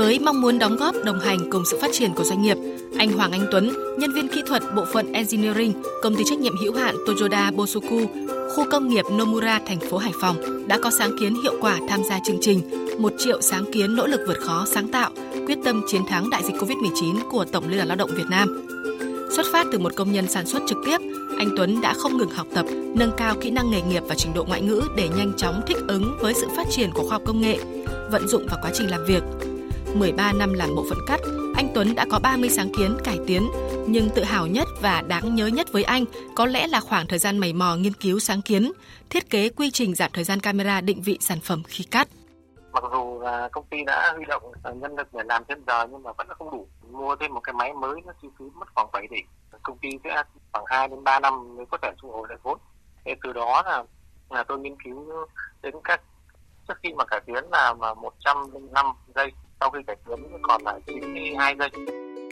Với mong muốn đóng góp đồng hành cùng sự phát triển của doanh nghiệp, anh Hoàng Anh Tuấn, nhân viên kỹ thuật bộ phận Engineering, công ty trách nhiệm hữu hạn Toyoda Bosoku, khu công nghiệp Nomura, thành phố Hải Phòng đã có sáng kiến hiệu quả tham gia chương trình một triệu sáng kiến nỗ lực vượt khó sáng tạo, quyết tâm chiến thắng đại dịch Covid-19 của Tổng Liên đoàn Lao động Việt Nam. Xuất phát từ một công nhân sản xuất trực tiếp, anh Tuấn đã không ngừng học tập, nâng cao kỹ năng nghề nghiệp và trình độ ngoại ngữ để nhanh chóng thích ứng với sự phát triển của khoa học công nghệ, vận dụng vào quá trình làm việc. 13 năm làm bộ phận cắt, anh Tuấn đã có 30 sáng kiến cải tiến, nhưng tự hào nhất và đáng nhớ nhất với anh có lẽ là khoảng thời gian mày mò nghiên cứu sáng kiến, thiết kế quy trình giảm thời gian camera định vị sản phẩm khi cắt. Mặc dù là công ty đã huy động à, nhân lực để làm thêm giờ nhưng mà vẫn là không đủ. Mua thêm một cái máy mới nó chi phí mất khoảng 7 tỷ. Công ty sẽ khoảng 2 đến 3 năm mới có thể thu hồi được vốn. Thế từ đó là là tôi nghiên cứu đến các trước khi mà cải tiến là mà 105 giây sau khi cải tiến còn lại 92 giây.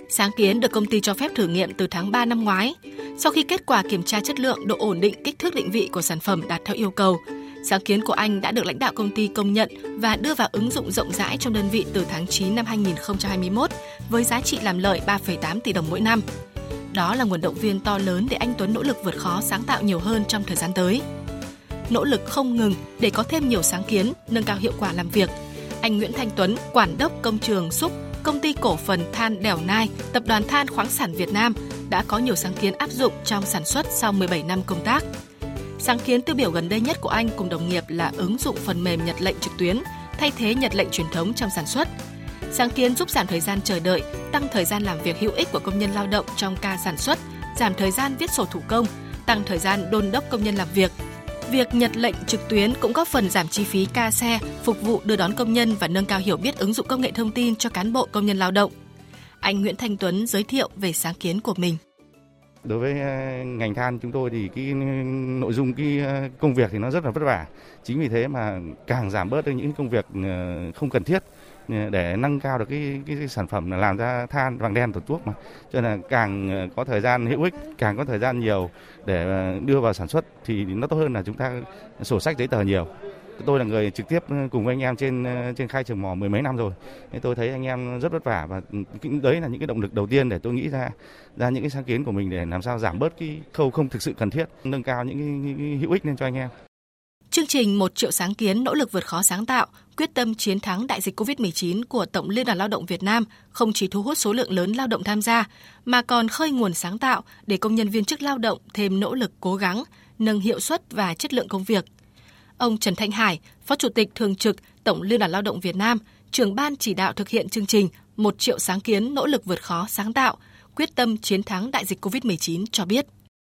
Sáng kiến được công ty cho phép thử nghiệm từ tháng 3 năm ngoái. Sau khi kết quả kiểm tra chất lượng, độ ổn định, kích thước định vị của sản phẩm đạt theo yêu cầu, sáng kiến của anh đã được lãnh đạo công ty công nhận và đưa vào ứng dụng rộng rãi trong đơn vị từ tháng 9 năm 2021 với giá trị làm lợi 3,8 tỷ đồng mỗi năm. Đó là nguồn động viên to lớn để anh Tuấn nỗ lực vượt khó sáng tạo nhiều hơn trong thời gian tới. Nỗ lực không ngừng để có thêm nhiều sáng kiến, nâng cao hiệu quả làm việc. Anh Nguyễn Thanh Tuấn, quản đốc công trường Xúc, công ty cổ phần than Đèo Nai, tập đoàn than khoáng sản Việt Nam đã có nhiều sáng kiến áp dụng trong sản xuất sau 17 năm công tác. Sáng kiến tiêu biểu gần đây nhất của anh cùng đồng nghiệp là ứng dụng phần mềm nhật lệnh trực tuyến thay thế nhật lệnh truyền thống trong sản xuất. Sáng kiến giúp giảm thời gian chờ đợi, tăng thời gian làm việc hữu ích của công nhân lao động trong ca sản xuất, giảm thời gian viết sổ thủ công, tăng thời gian đôn đốc công nhân làm việc. Việc nhật lệnh trực tuyến cũng góp phần giảm chi phí ca xe, phục vụ đưa đón công nhân và nâng cao hiểu biết ứng dụng công nghệ thông tin cho cán bộ công nhân lao động. Anh Nguyễn Thanh Tuấn giới thiệu về sáng kiến của mình. Đối với ờ, ngành than chúng tôi thì cái nội dung cái ờ, công việc thì nó rất là vất vả. Chính vì thế mà càng giảm bớt được những công việc ờ, không cần thiết để nâng cao được cái, cái, cái sản phẩm là làm ra than vàng đen tổ thuốc mà. Cho nên là càng ờ, có thời gian hữu ích càng có thời gian nhiều để ờ, đưa vào sản xuất thì nó tốt hơn là chúng ta sổ sách giấy tờ nhiều. Tôi là người trực tiếp ờ, cùng với anh em trên trên khai trường mỏ mười mấy năm rồi. Nên tôi thấy anh em rất vất vả và đấy là những cái động lực đầu tiên để tôi nghĩ ra ra những cái sáng kiến của mình để làm sao giảm bớt cái khâu không thực sự cần thiết nâng cao những cái, cái, cái hữu ích lên cho anh em. Chương trình một triệu sáng kiến nỗ lực vượt khó sáng tạo, quyết tâm chiến thắng đại dịch COVID-19 của Tổng Liên đoàn Lao động Việt Nam không chỉ thu hút số lượng lớn lao động tham gia, mà còn khơi nguồn sáng tạo để công nhân viên chức lao động thêm nỗ lực cố gắng, nâng hiệu suất và chất lượng công việc. Ông Trần Thanh Hải, Phó Chủ tịch Thường trực Tổng Liên đoàn Lao động Việt Nam, trưởng ban chỉ đạo thực hiện chương trình một triệu sáng kiến nỗ lực vượt khó sáng tạo, quyết tâm chiến thắng đại dịch COVID-19 cho biết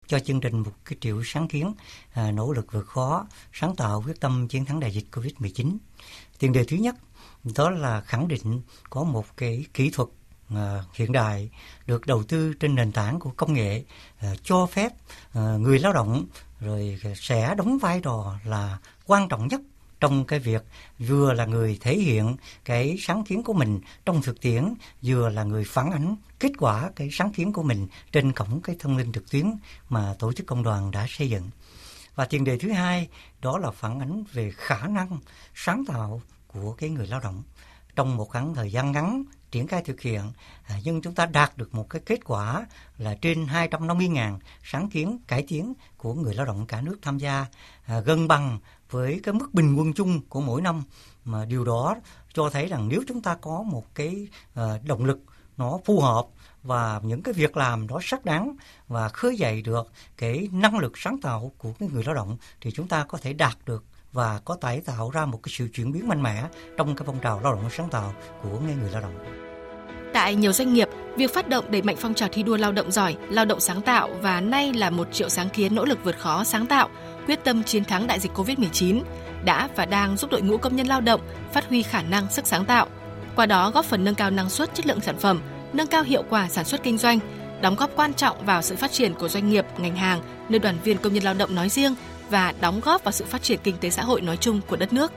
cho chương trình một cái triệu sáng kiến à, nỗ lực vượt khó sáng tạo quyết tâm chiến thắng đại dịch Covid-19. Tiền đề thứ nhất đó là khẳng định có một cái kỹ thuật à, hiện đại được đầu tư trên nền tảng của công nghệ à, cho phép à, người lao động rồi sẽ đóng vai trò là quan trọng nhất trong cái việc vừa là người thể hiện cái sáng kiến của mình trong thực tiễn, vừa là người phản ánh kết quả cái sáng kiến của mình trên cổng cái thông tin trực tuyến mà tổ chức công đoàn đã xây dựng. Và tiền đề thứ hai, đó là phản ánh về khả năng sáng tạo của cái người lao động trong một khoảng thời gian ngắn triển khai thực hiện à, nhưng chúng ta đạt được một cái kết quả là trên 250.000 sáng kiến cải tiến của người lao động cả nước tham gia à, gần bằng với cái mức bình quân chung của mỗi năm. Mà điều đó cho thấy rằng nếu chúng ta có một cái à, động lực nó phù hợp và những cái việc làm đó xác đáng và khơi dậy được cái năng lực sáng tạo của cái người lao động thì chúng ta có thể đạt được và có thể tạo ra một cái sự chuyển biến mạnh mẽ trong cái phong trào lao động sáng tạo của người lao động. Tại nhiều doanh nghiệp, việc phát động đẩy mạnh phong trào thi đua lao động giỏi, lao động sáng tạo và nay là một triệu sáng kiến nỗ lực vượt khó sáng tạo quyết tâm chiến thắng đại dịch Covid-19 đã và đang giúp đội ngũ công nhân lao động phát huy khả năng sức sáng tạo, qua đó góp phần nâng cao năng suất chất lượng sản phẩm, nâng cao hiệu quả sản xuất kinh doanh, đóng góp quan trọng vào sự phát triển của doanh nghiệp, ngành hàng, nơi đoàn viên công nhân lao động nói riêng và đóng góp vào sự phát triển kinh tế xã hội nói chung của đất nước.